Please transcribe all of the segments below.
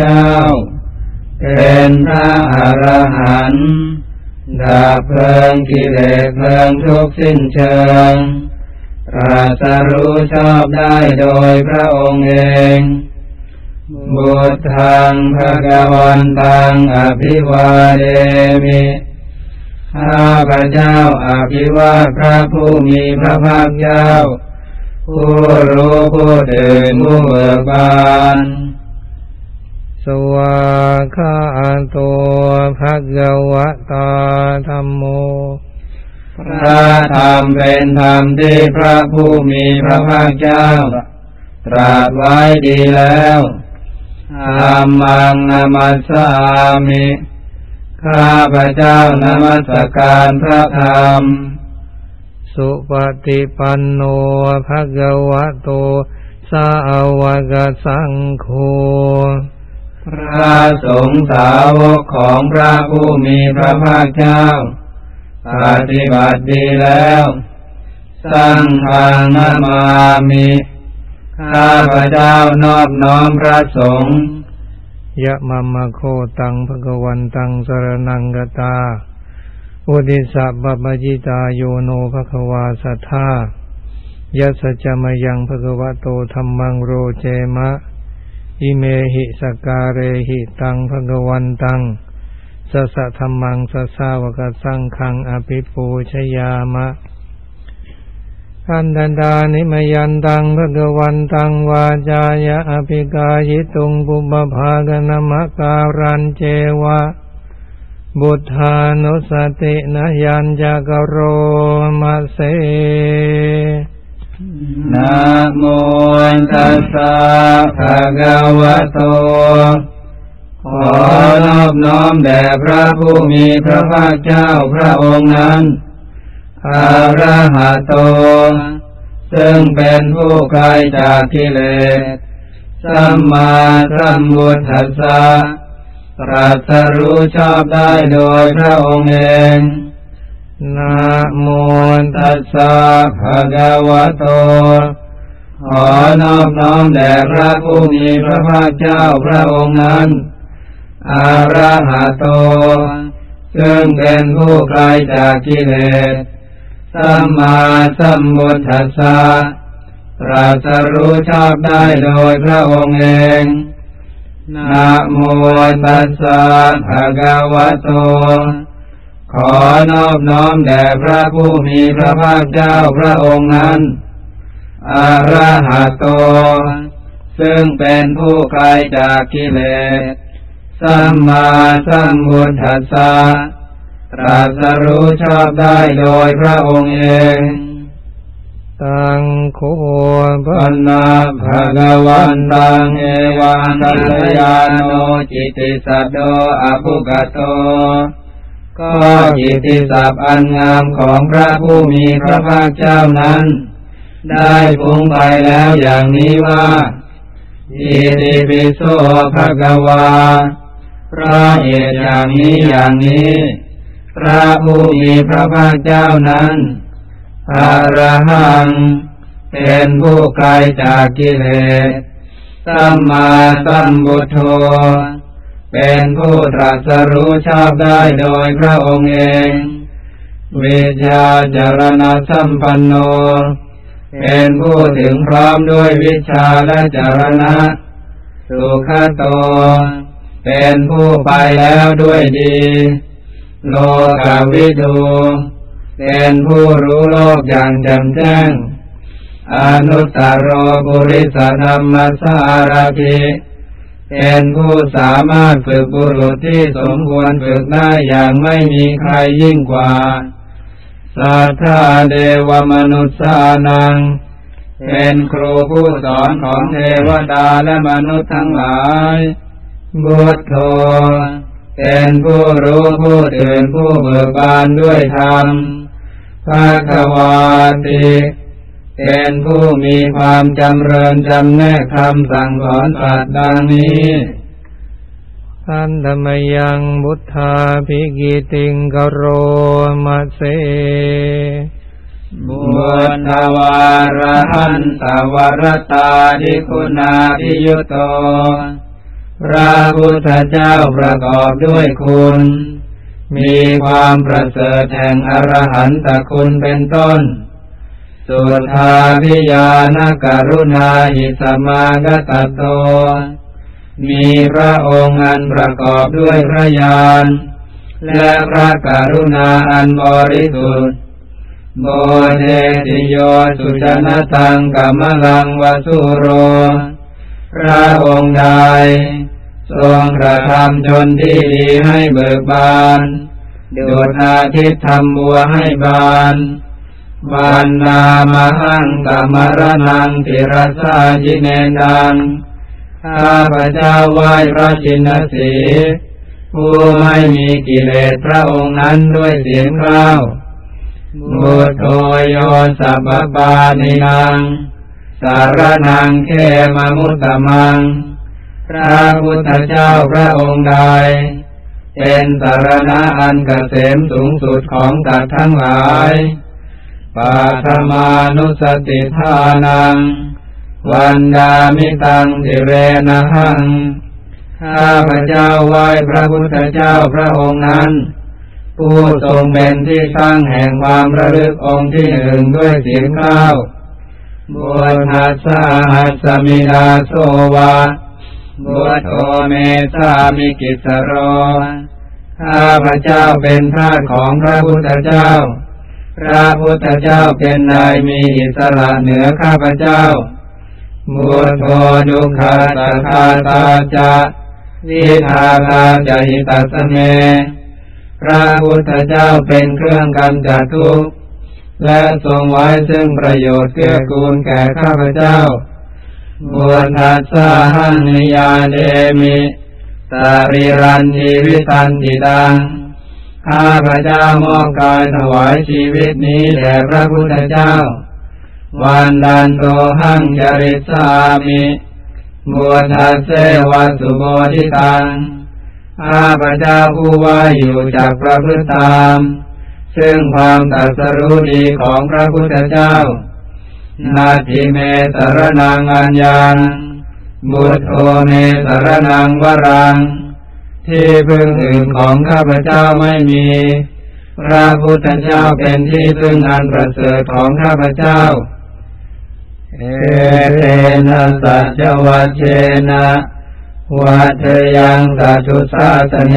เจ้า เป็นพระอรหันต์ดับเพลิงกิเลสเพลิงทุกข์สิ้นเชิงตรัสรู้ชอบได้โดยพระองค์เองบุตรทังภะคะวันตังอภิวาเดมิข้าพระเจ้าอภิวาพระผู้มีพระภาคเจ้า ผู้รู้ผู้ตื่นผู้เบิกบาน วาคาโตภะคะวะตาธัมโมพระธรรมเป็นธรรมที่พระผู้มีพระภาคเจ้า ตรัสไว้ดีแล้วธรรมังนามัสสามิข้าพระเจ้านมัสการพระธรรม สุปฏิปันโนภะคะวะโตสาวกสังโฆ พระสงฆ์สาวกของพระผู้มีพระภาคเจ้า ปฏิบัติดีแล้วสังฆานามามิข้าพระเจ้านอบน้อมพระสงฆ์ยะมัมมะโคตังภะควันตังสรนังกตา อุดิสะบะปะจิตาโยโนภะคะวาสัทธายัสจมะยังภะคะวะโตธัมมังโรเจมะ อิเมหิสการเรหิตังภะคะวันตังสสะธัมมังสสาวกสังขังอภิปูชยามะขันธันดานิมยันตังภะคะวันตังวาจายะอภิกายิตุงปุบภากนมะการันเจวะ บุทธานุสตินะยัญจกโรมาเสนะ โมตัสสะภะคะวะโต ขอนอบน้อมแด่พระผู้มีพระภาคเจ้าพระองค์นั้นอาระหะโต ซึ่งเป็นผู้ไกลจากกิเลส สัมมาสัมพุทธัสสะตรัสรู้ชอบได้โดยพระองค์เองนะโมตัสสะภะคะวะโต ขอนอบน้อมแด่พระผู้มีพระภาคเจ้าพระองค์นั้น อาระหะโต ซึ่งเป็นผู้ไกลจากกิเลส สัมมาสัมพุทธัสสะตรัสรู้ชอบได้โดยพระองค์เอง นะโมตัสสะภะคะวะโต ขอนอบน้อมแด่พระผู้มีพระภาคเจ้าพระองค์นั้น อระหะโต ซึ่งเป็นผู้ไกลจากกิเลส สัมมาสัมพุทธัสสะตรัสรู้ชอบได้โดยพระองค์เอง ตังโคปันนาภะคะวันตังเอวันตัลยาโนจิติสัตโตอภุกโต ก็จิตติศัพอันงามของพระผู้มีพระภาคเจ้านั้น ได้พุงไปแล้วอย่างนี้ว่าอิติปิโสภะคะวา พระเหตุอย่างนี้อย่างนี้ พระผู้มีพระภาคเจ้านั้นอรหัง เป็นผู้ไกลจากกิเลสสัมมาสัมพุทโธ เป็นผู้ตรัสรู้ชอบได้โดยพระองค์เองวิชาจารณะสัมปันโน เป็นผู้ถึงพร้อมด้วยวิชาและจรณะ สุขโต เป็นผู้ไปแล้วด้วยดี โลกาวิทูเป็นผู้รู้โลกอย่างแจ่มแจ้ง อนุตตรโรบุริสธรรมสารถิเป็นผู้สามารถฝึกบุรุษที่สมควรฝึกได้อย่างไม่มีใครยิ่งกว่า สัทธาเดวมนุษยานัง เป็นครูผู้สอนของเทวดาและมนุษย์ทั้งหลายบุตโธเป็นผู้รู้ผู้ตื่นผู้เบิกบานด้วยธรรมภาควาติเป็นผู้มีความจำเริญจำแนกคำสั่งสอนสัตว์ดังนี้ ทันธมยังบุทธาภิกิติงกโรมาเสบุญวารหันตวรตาดิคุณาพิยุโตพระพุทธเจ้าประกอบด้วยคุณ มีความประเสริฐแห่งอรหันตคุณเป็นต้น สุทาพิยานกรุณาหิสมากตโต มีพระองค์อันประกอบด้วยพระญาณและพระกรุณาอันบริสุทธิ์โมเดติโยสุจนตังกัมลังวสุโร พระองค์ใดทรงกระทำชนที่ดีให้เบิกบานดุจอาทิตย์ทำบัวให้บานบานนามหังกัมรนังติรสาจิเนดัง ข้าพระเจ้าไหว้พระชินสีผู้ไม่มีกิเลสพระองค์นั้นด้วยเสียงกล้าวบุตโตโยสัพปานินังสารนังเขมมุตตมัง พระพุทธเจ้าพระองค์ใด เป็นสารณะอันเกษมสูงสุดของสัตว์ทั้งหลาย ปาธมานุสติทานัง วันดามิตังติเรนะหัง ข้าพระเจ้าไหว้พระพุทธเจ้าพระองค์นั้น ผู้ทรงเป็นที่ตั้งแห่งความระลึกองค์ที่หนึ่งด้วยเสียงข้าบุญหัสหัสมิดาโสวาบุตโอเมสามิกิสโร ข้าพระเจ้าเป็นทาสของพระพุทธเจ้า พระพุทธเจ้าเป็นนายมีอิสระเหนือข้าพระเจ้า บุตโธดุขาตาคาตาจะวิทาคาจหิตัสเม พระพุทธเจ้าเป็นเครื่องกำจัดทุกข์ และทรงไว้ซึ่งประโยชน์เกื้อกูลแก่ข้าพเจ้าบุญทัสสะหันนิยาเดมิสาริรันชีวิตันติดัง ข้าพเจ้ามอบกายถวายชีวิตนี้แด่พระพุทธเจ้า วันดันโตหังจริสามิบุทัสเสวสุโบทิตังข้าพเจ้าผู้ว่าอยู่จากพระพุทธธรรมซึ่งความตรัสรู้ดีของพระพุทธเจ้า นาทิเมสรนังอัญญังบุตโอเมสรนังวรัง ที่พึ่งอื่นของข้าพเจ้าไม่มี พระพุทธเจ้าเป็นที่พึ่งอันประเสริฐของข้าพเจ้า เอเตนะสัจวัเชนะวัตยังสัตุสาสเน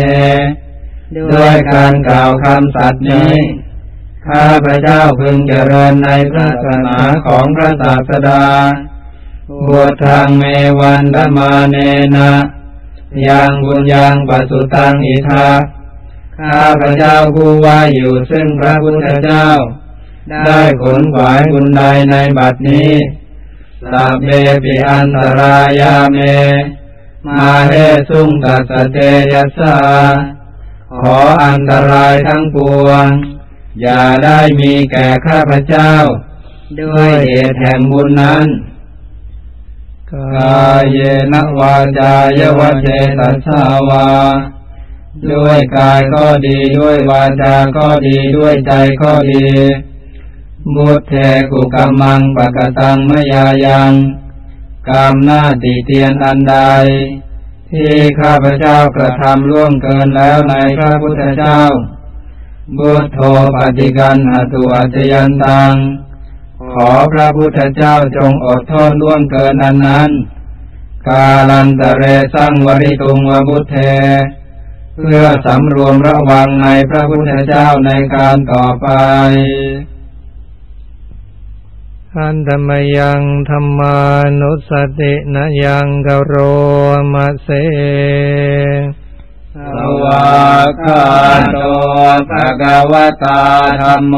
ด้วยการกล่าวคำสัตย์นี้ ข้าพระเจ้าพึงเจริญในพระศาสนาของพระศาสดาบุทางเมวันธมาเนนะยังบุญยังปัสสุตังอิทาข้าพระเจ้าผู้ว่าอยู่ซึ่งพระพุทธเจ้า ได้ขนขวายบุญใดในบัดนี้ สัพเพปิอันตรายาเม มาเฮสุงตัสเตยสาขออันตรายทั้งปวง อย่าได้มีแก่ข้าพเจ้า ด้วยเหตุแห่งบุญนั้นกายเยนวาจายวเจตสาวา ด้วยกายก็ดีด้วยวาจาก็ดีด้วยใจก็ดี บุตเทกุกรรมังปะกตังมยายังกรรมหน้าติเตียนอันใด ที่ข้าพเจ้ากระทำล่วงเกินแล้วในพระพุทธเจ้า บุตโธปฏิกันหตุอัจยันตัง ขอพระพุทธเจ้าจงอดทนล่วงเกินอันนั้น กาลันตะเรสังวริตุงวบุตเทเพื่อสำรวมระวังในพระพุทธเจ้าในการต่อไป อันธรรมยังธรรมานุสตินะยังกโรมาเสสวากาโตภะคะวตาธรรมโม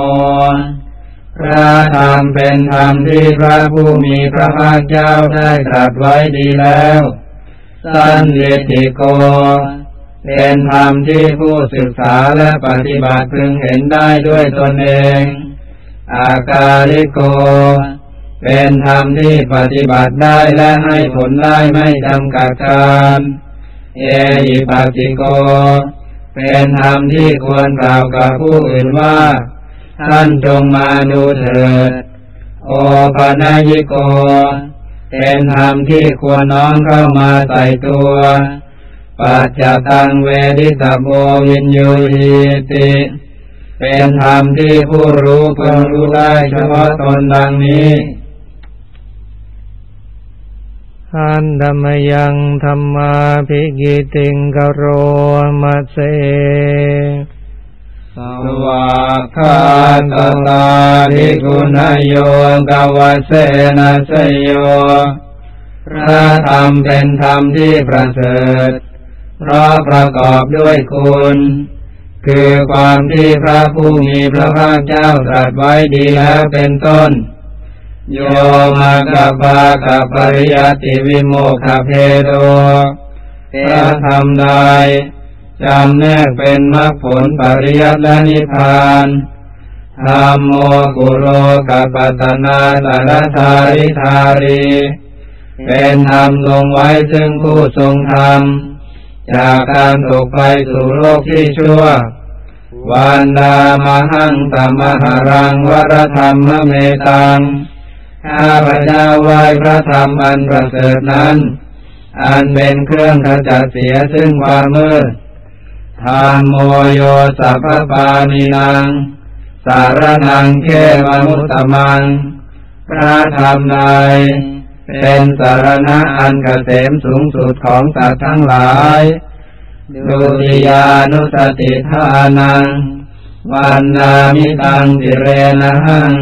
พระธรรมเป็นธรรมที่พระผู้มีพระภาคเจ้าได้ตรัสไว้ดีแล้ว สันเลติโก เป็นธรรมที่ผู้ศึกษาและปฏิบัติพึงเห็นได้ด้วยตนเอง อากาลิโก เป็นธรรมที่ปฏิบัติได้และให้ผลได้ไม่จำกัดการเอหิปัสสิโก เป็นธรรมที่ควรกล่าวกับผู้อื่นว่า ท่านจงมาดูเถิด โอปนายิโก เป็นธรรมที่ควรน้อมเข้ามาใส่ตัวปัจจตังเวดิตาโบวินยูหิติ เป็นธรรมที่ผู้รู้เพิ่งรู้ได้เฉพาะตนดังนี้อันธรรมยังธรรมาภิกิติงกโรมัสเสสวากขาตตาภิกุณโยกวเสนะสยโย พระธรรมเป็นธรรมที่ประเสริฐ เพราะประกอบด้วยคุณ คือความที่พระผู้มีพระภาคเจ้าตรัสไว้ดีแล้วเป็นต้น โยมากัปากัปริยติวิโมกขเพโดพระธรรมใดจำแนกเป็นมรรคผลปริยัติและนิพพานธรรมโมกุโรกัปปัตนาสารธาริธารี เป็นธรรมลงไว้ซึ่งผู้ทรงธรรม จากการตกไปสู่โลกที่ชั่ว วันดามหังตมหารังวรธรรมเมตังข้าพเจ้าไหว้พระธรรมอันประเสริฐนั้น อันเป็นเครื่องขจัดเสียซึ่งความมืดธรรมโมโยสัพพปานินังสารนังเขมมุตตมัง พระธรรมใด เป็นสารณะอันกเกษมสูงสุดของสัตว์ทั้งหลายดุริยานุสติทานัง วันนามิตังติเรนะหัง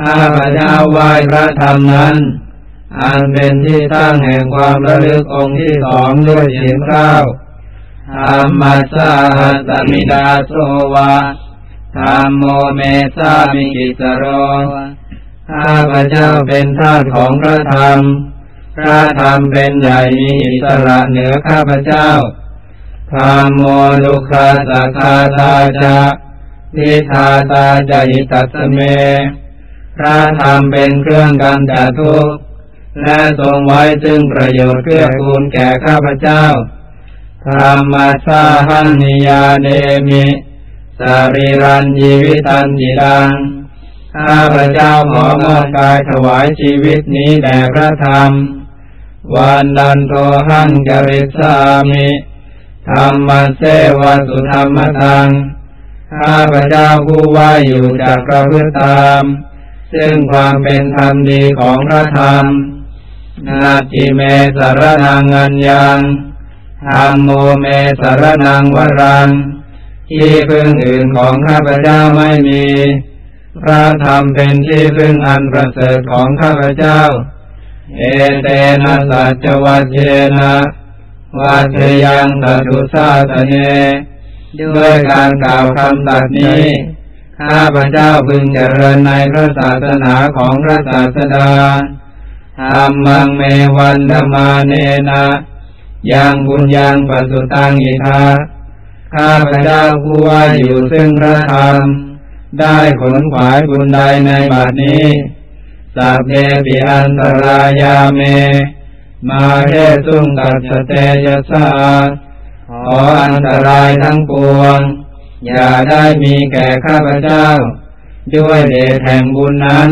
ข้าพเจ้าไหว้พระธรรมนั้น อันเป็นที่ตั้งแห่งความระลึกองค์ที่สองด้วยเสียงข้าธรรมสาหัสมิดาโสวาธรรมโมเมสามิกิสโร ข้าพเจ้าเป็นทาสของพระธรรม พระธรรมเป็นใหญ่มีอิสระเหนือข้าพเจ้าธรรมโมลุคาสคาตาจะทิธาตาจะอิตัสเม พระธรรมเป็นเครื่องกันจัดทุกข์และทรงไว้ซึ่งประโยชน์เพื่อกูลแก่ข้าพเจ้า ธรรมสาหันนิยาเนมิสารีรันยีวิตันยิดัง ข้าพระเจ้าขอมอบกายถวายชีวิตนี้แด่พระธรรม วันดันโทหังจริสามิธรรมเสวสุธรรมทัง ข้าพระเจ้าผู้ว่าอยู่จากพระพุทธธรรมซึ่งความเป็นธรรมดีของพระธรรม นาจิเมสารนังอัญญังธรรมโมเมสารนังวรัง ที่พึ่งอื่นของข้าพระเจ้าไม่มี พระธรรมเป็นที่พึ่งอันประเสริฐของข้าพเจ้า เอเตนะสัจวัจเจนะวัจยังตตุสาตเน ด้วยการกล่าวคำตัดนี้ ข้าพเจ้าพึงเจริญในพระศาสนาของพระศาสดาธรรมังเมวันธมาเนนะยังบุญยังปัสสุตังอิทาข้าพเจ้าผู้ว่าอยู่ซึ่งพระธรรม ได้ขนขวายบุญใดในบัดนี้สัพเพปิอันตรายาเม มาเทสุงกัสเตยสาขออันตรายทั้งปวง อย่าได้มีแก่ข้าพเจ้า ด้วยเดชแห่งบุญนั้น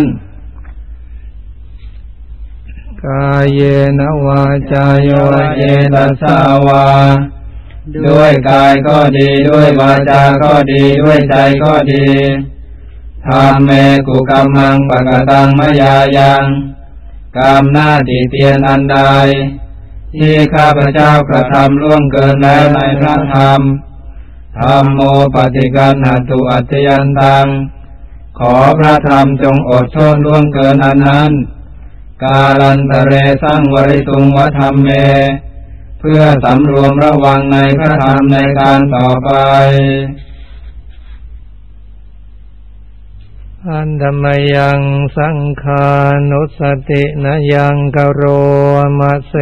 กายเยนวาจายโยเยตัสสาวา ด้วยกายก็ดีด้วยวาจาก็ดีด้วยใจก็ดีธรรมเมกุกรรมังปะกตังมยายังกรรมหน้าติเตียนอันใด ที่ข้าพเจ้ากระทำล่วงเกินแล้วในพระธรรมธรรมโมปฏิกันหตุอัจยันตัง ขอพระธรรมจงอดโทษล่วงเกินอันนั้น กาลันตเรสร้างวริตุงวธรรมเม เพื่อสำรวมระวังในพระธรรมในการต่อไปอันธรรมยังสังขานุสตินยังกโรมัสเส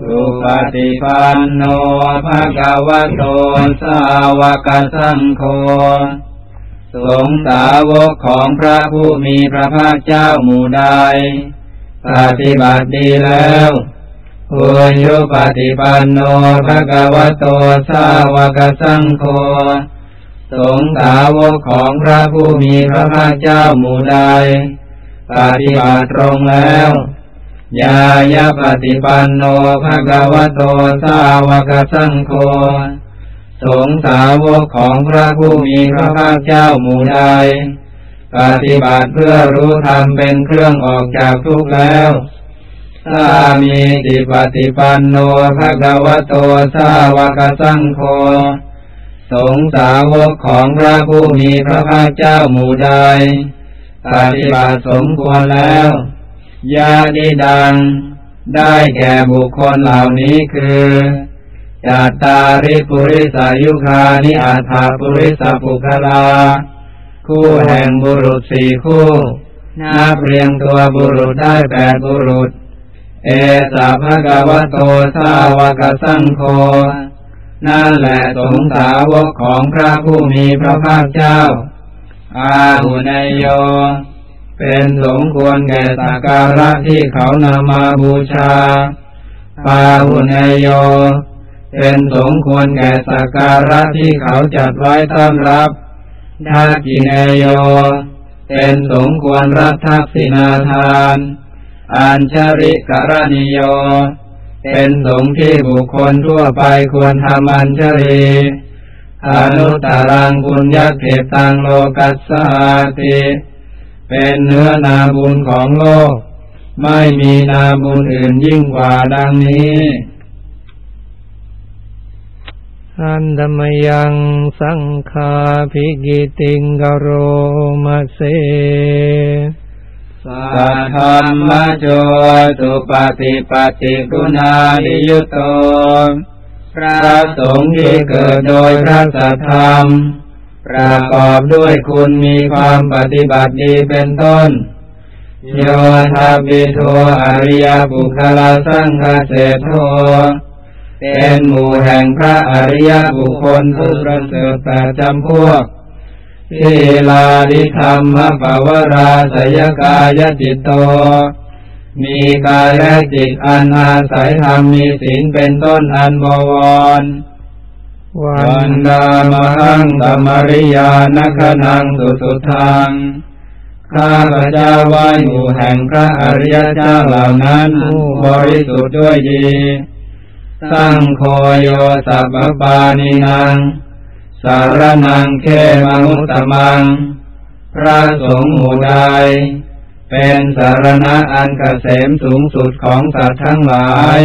สุปฏิปันโนภะคะวะโตสาวกสังโฆสงสาวกของพระผู้มีพระภาคเจ้าหมู่ใดปฏิบัติดีแล้ว อุยุปฏิปันโนภะคะวะโตสาวกสังโฆสงฆ์สาวกของพระผู้มีพระภาคเจ้าหมู่ใดปฏิบัติตรงแล้วยายาปฏิปันโนภะคะวะโตสาวกสังโฆสงฆ์สาวกของพระผู้มีพระภาคเจ้าหมู่ใดปฏิบัติเพื่อรู้ธรรมเป็นเครื่องออกจากทุกข์แล้ว ถ้ามีติปฏิปันโนภะคะวะโตสาวกสังโฆสงสาวกของพระผู้มีพระภาคเจ้าหมู่ใดปฏิบัติสมควรแล้วญาติดัง ได้แก่บุคคลเหล่านี้คือจัตตาริปุริสายุคานิอาถาปุริสปุคลา คู่แห่งบุรุษสี่คู่ นับเรียงตัวบุรุษได้แปดบุรุษ เอสาภะกวโตสาวกสังโฆนั่นแหละสงสาวกของพระผู้มีพระภาคเจ้า อาหุนยโย เป็นสมควรแก่สักการะที่เขานำมาบูชา ปาหุนยโย เป็นสมควรแก่สักการะที่เขาจัดไว้ต้อนรับทักกินโย เป็นสมควรรับทักษินาทาน อัญชริกรณิโย เป็นสงฆ์ที่บุคคลทั่วไปควรทำอัญชลีอนุตตรังบุญญาเกตังโลกัสสาติ เป็นเนื้อนาบุญของโลก ไม่มีนาบุญอื่นยิ่งกว่าดังนี้อันธรรมยังสังคาภิกิติงกโรมเส สัทธรรมโจตุปฏิปฏิกุณาดิยุตโตพระสงฆ์ที่เกิดโดยพระสัทธรรม ประกอบด้วยคุณมีความปฏิบัติดีเป็นต้น โยธาบิโทอริยบุคลาสังฆเสโทเป็นหมู่แห่งพระอริยบุคคลผู้ประเสริฐแปดจำพวก ทีลาดิธรรมปวราสยกายจิตโต มีกายและจิตอันอาศัยธรรมมีศีลเป็นต้นอันบวร วันดามหังตมริยานคนังสุสุทังข้าพระเจ้าว่าอยู่แห่งพระอริยเจ้าเหล่านั้นบริสุทธิ์ด้วยดีสังโฆโยสัพปานินาง สารนังเขมังตมัง พระสงฆ์หมู่ใด เป็นสารณะอันเกษมสูงสุดของสัตว์ทั้งหลาย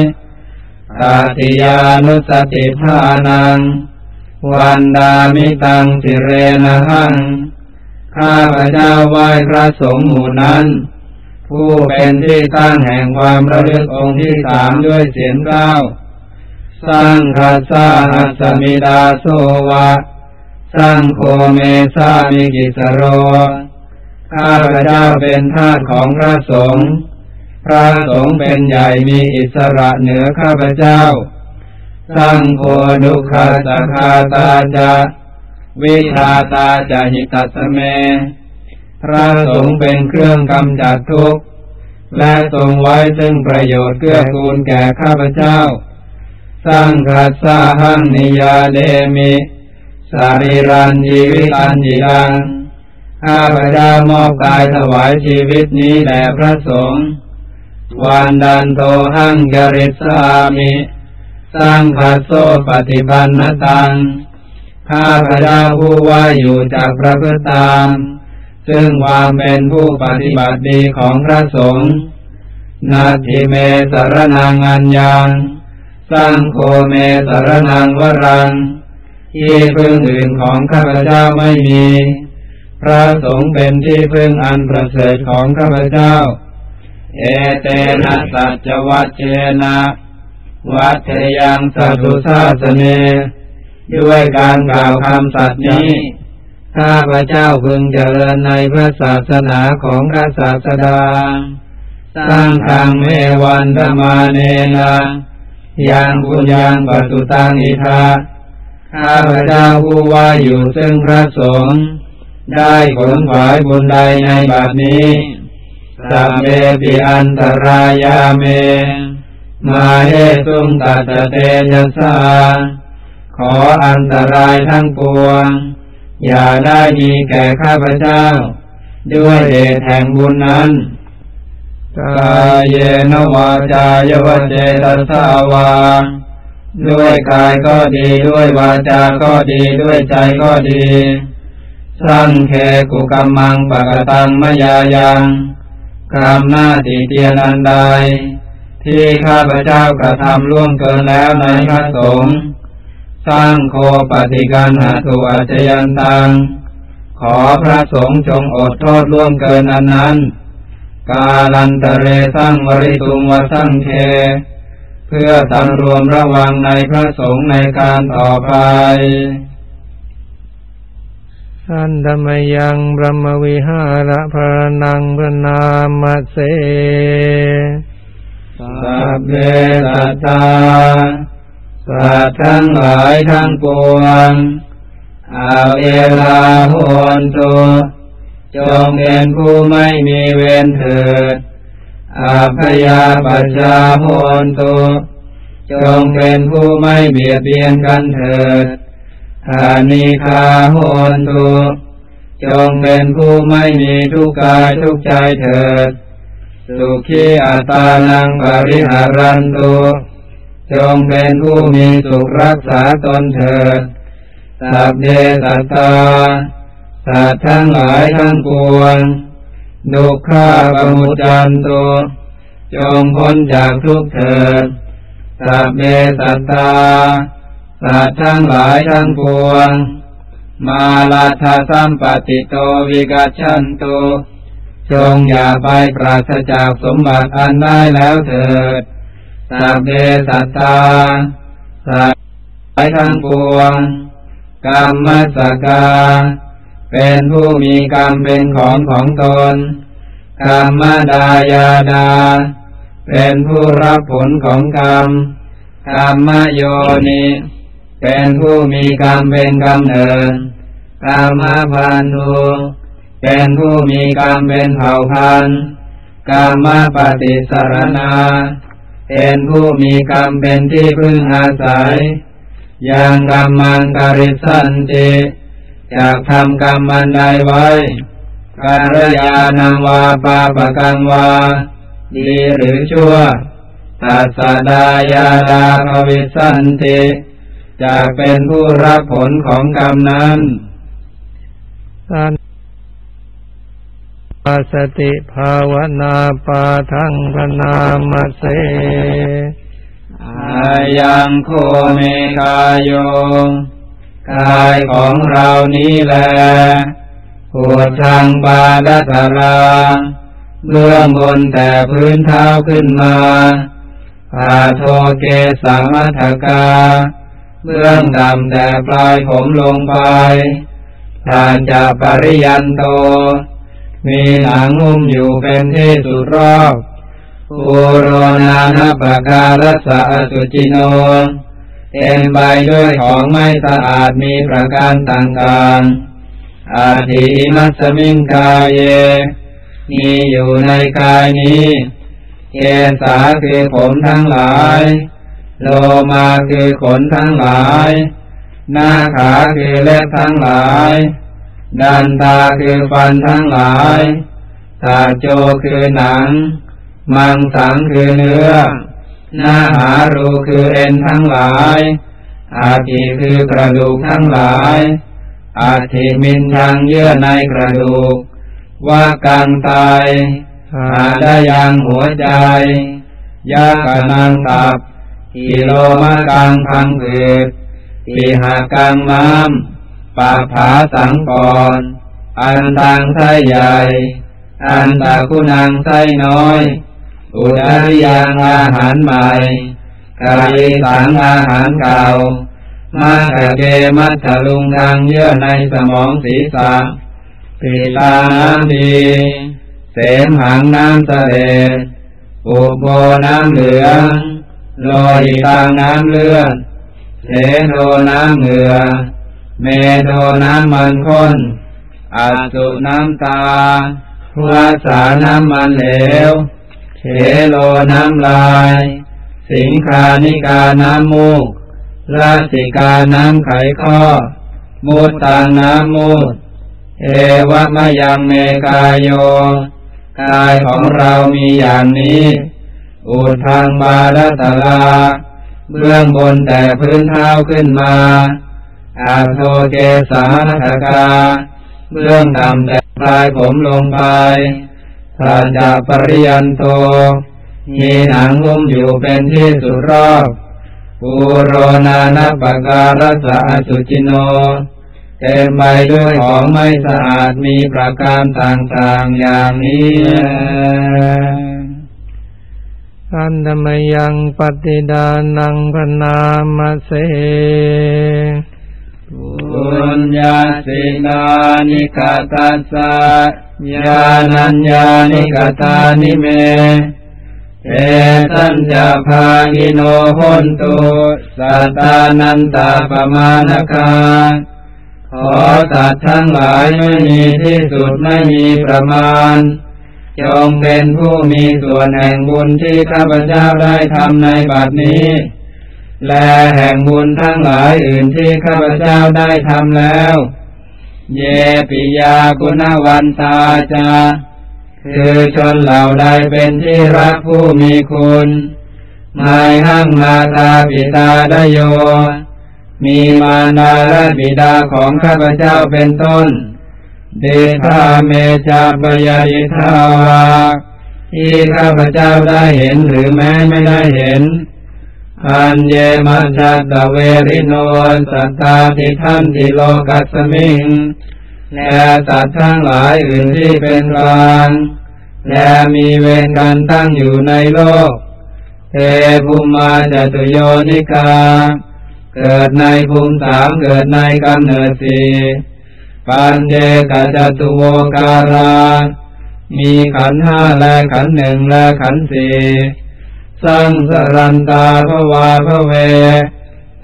ตาติยานุสติภานัง วันดามิตังสิเรนะหัง ข้าพระเจ้าไหว้พระสงฆ์หมู่นั้น ผู้เป็นที่ตั้งแห่งความระลึกองค์ที่สามด้วยเสียงเก้า สังฆาสาหัสมิดาโสวะ สังโฆเมสามิกิสโร ข้าพระเจ้าเป็นทาสของพระสงฆ์ พระสงฆ์เป็นใหญ่มีอิสระเหนือข้าพเจ้า สังโฆดุขาสคาตาจะวิชาตาจะหิตัสเม พระสงฆ์เป็นเครื่องกำจัดทุกข์ และทรงไว้ซึ่งประโยชน์เกื้อกูลแก่ข้าพเจ้า สังฆสาหังนิยาเดมิสารีรันชีวิตันจิรังข้าพเจ้ามอบกายถวายชีวิตนี้แด่พระสงฆ์วันดันโตหังกริสามิสร้างคาโซปฏิบันนตัง ข้าพเจ้าผู้ว่าอยู่จากพระพุทธามซึ่งความเป็นผู้ปฏิบัติดีของพระสงฆ์นาทิเมสรนังอัญญัง สังโฆเมสรนังวรังที่พึ่งอื่นของข้าพเจ้าไม่มี พระสงฆ์เป็นที่พึ่งอันประเสริฐของข้าพเจ้า เอเตนะสัจวัเชนะวัตเทยังสัตุสาสเน ด้วยการกล่าวคำสัตย์นี้ ข้าพระเจ้าพึงเจริญในพระศาสนาของพระศาสดาสร้างทางเมวันธมาเนนะ ยังบุญยังปัตุตังอิทาข้าพเจ้าผู้ว่าอยู่ซึ่งพระสงฆ์ได้ผลขวายบุญใดในบัดนี้สัมเบปิอันตรายาเม มาเยสุงตัตเตยัสาขออันตรายทั้งปวง อย่าได้มีแก่ข้าพเจ้า ด้วยเดชแห่งบุญนั้น กายเยนวาจายวเจตสาวาด้วยกายก็ดีด้วยวาจา ก็ดีด้วยใจก็ดี สังเคกุกรรมังปะกตังมยายังกรรมหน้าติเตียนันใด ที่ข้าพเจ้ากระทำล่วงเกินแล้วในพระสงฆ์สร้างโคปฏิกันหาตุอาจยันตัง ขอพระสงฆ์จงอดโทษล่วงเกินอันนั้น กาลันตะเรสร้างวริตุงวสังเค เพื่อสำรวมระวังในพระสงฆ์ในการต่อไป สันธมยังบรมวิหารพระนังพระนามเสสัพเพสัตตาสัตว์ทั้งหลายทั้งปวงอาเวลาโหนตุ จงเป็นผู้ไม่มีเวรเถิดอาพยาปัจจาโหนตุจงเป็นผู้ไม่เบียดเบียนกันเถิดอานิคาโหนตุจงเป็นผู้ไม่มีทุกข์กายทุกใจเถิด สุขีอัตานังปริหารันตุจงเป็นผู้มีสุขรักษาตนเถิดสัพเดสัตตา สัตว์ทั้งหลายทั้งปวงดุข้าปมุจันตุจงพ้นจากทุกเถิดสัพเมสัตตาสัตว์ทั้งหลายทั้งปวง มาลาทาสัมปติโตวิกัชันตุจงอย่าไปปราศจากสมบัติอันได้แล้วเถิดสัพเพสัตตาสัตว์ทั้งปวงกรรมสกา เป็นผู้มีกรรมเป็นของของตนกรรมดายาดา เป็นผู้รับผลของกรรมกรรมโยนิ เป็นผู้มีกรรมเป็นกำเนิดกรรมพันธุเป็นผู้มีกรรมเป็นเผ่าพันธุ์กรรมปฏิสารณา เป็นผู้มีกรรมเป็นที่พึ่งอาศัยยังกรรมังกริสันติ จากทำกรรมมันใดไว้ การยานังวาปาปะกังวา ดีหรือชั่วตัสดายาดาภวิสันติจากเป็นผู้รับผลของกรรมนั้นสติภาวนาปาทังพนามเสอายังโคเมกายโย กายของเรานี้แลปวดทางบาดตาราเบื้องบนแต่พื้นเท้าขึ้นมาอาโทเกสามัทกา เบื้องต่ำแต่ปลายผมลงไปทานจะปริยันโต มีหนังหุ้มอยู่เป็นที่สุดรอบปูโรนานาปการัสะสุจิโน เต็มใบด้วยของไม่สะอาดมีประการต่างๆ อาทิมัสมิงกายเย มีอยู่ในกายนี้เกสาคือผมทั้งหลาย โลมาคือขนทั้งหลาย หน้าขาคือเล็บทั้งหลาย ดันตาคือฟันทั้งหลายตาโจคือหนัง มังสังคือเนื้อ น้าหารูคือเอ็นทั้งหลาย อาทิคือกระดูกทั้งหลาย อาทิมินทางเยื่อในกระดูก ว่ากังตายหาได้ยังหัวใจ ยากนังตับกิโลมะกังพังเกิดปีหากังม้ามปาผาสังกรอันตังไส้ใหญ่ อันตะคุณังไส้น้อย อุดาริยังอาหารใหม่กาลีสังอาหารเก่า มากะเกมัทลุงทางเยื่อในสมองศีรษะปิตาน้ำดีเสมหังน้ำเสลดอุโบน้ำเหลืองโลหิตางน้ำเลือดเสโทน้ำเหงื่อ เมโทน้ำมันข้นอาสุน้ำตา วาสาน้ำมันเหลว เขโลน้ำลาย สิงคานิกาน้ำมูกลาสิกาน้ำไขข้อมุตตาน้ำมูดเอวะมะยังเมกายโย กายของเรามีอย่างนี้ อุทางบาลตลา เบื้องบนแต่พื้นเท้าขึ้นมาอาโทเกสาคกา เบื้องต่ำแต่ปลายผมลงไป สัจจปริยันโต มีหนังหุ้มอยู่เป็นที่สุดรอบปูโรนานาปการัสสะสุจิโน เต็มไปด้วยของไม่สะอาดมีประการต่างๆอย่างนี้อันธมยังปฏิดานังพนามเสปุญญาสินานิกาตัสสะ ญาณัญญานิกตานิเมเอตัญจภากิโนหนตุสัตตานันตาปมาณคาขอสัตว์ทั้งหลายไม่มีที่สุดไม่มีประมาณ จงเป็นผู้มีส่วนแห่งบุญที่ข้าพเจ้าได้ทำในบัดนี้ และแห่งบุญทั้งหลายอื่นที่ข้าพเจ้าได้ทำแล้ว เยปิยากุณวันตาจาคือชนเหล่าใดเป็นที่รักผู้มีคุณไม่หั่งมาตาปิตาดโย มีมารดาและบิดาของข้าพเจ้าเป็นต้น เดชาเมจาปยายิทาวาที่ข้าพเจ้าได้เห็นหรือแม้ไม่ได้เห็น อันเยมัจจตเวริโนสัตตาทิทันติโลกัสมิงและสัตว์ทั้งหลายอื่นที่เป็นกลางและมีเวรกันตั้งอยู่ในโลก เทภูมาจตุโยนิกา เกิดในภูมิสามเกิดในกำเนิดสี่ปัญเจกจตุโวการา มีขันห้าและขันหนึ่งและขันสี่ สังสรันตาภวาภเว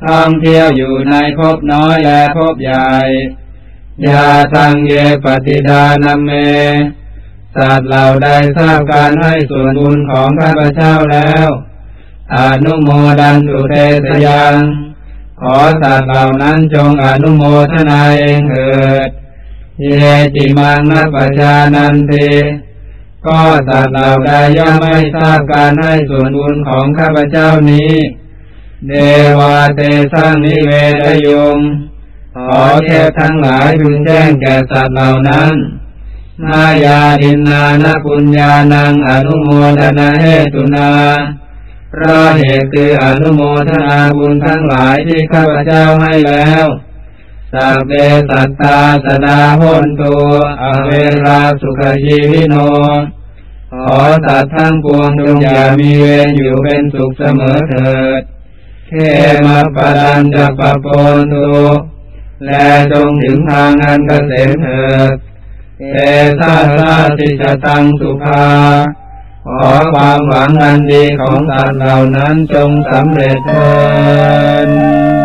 ท่องเที่ยวอยู่ในภพน้อยและภพใหญ่ยาทังเยปฏิดานเม สัตว์เหล่าใดทราบการให้ส่วนบุญของข้าพเจ้าแล้วอนุโมดันตุเตสยัง ขอสัตว์เหล่านั้นจงอนุโมทนาเองเถิด เยจิมังนัปชานันติ ก็สัตว์เหล่าใดย่อมไม่ทราบการให้ส่วนบุญของข้าพเจ้านี้ เดวาเตสังนิเวทยุงขอเทพทั้งหลายพึงแจ้งแก่สัตว์เหล่านั้นมายาดินนานาปุญญานังอนุโมทนาเหตุนาเพราะเหตุคืออนุโมทนาบุญทั้งหลายที่ข้าพเจ้าให้แล้ว สัพเพสัตตาสดาหุนตุอเวราสุขชีวิโน ขอสัตว์ทั้งปวงจงอย่ามีเวรอยู่เป็นสุขเสมอเถิดเขมาปดันจะปะปนตุและจงถึงทางอันเกษมเถิดเอตาสาติจตังสุภา ขอความหวังอันดีของสัตว์เหล่านั้นจงสำเร็จเถิด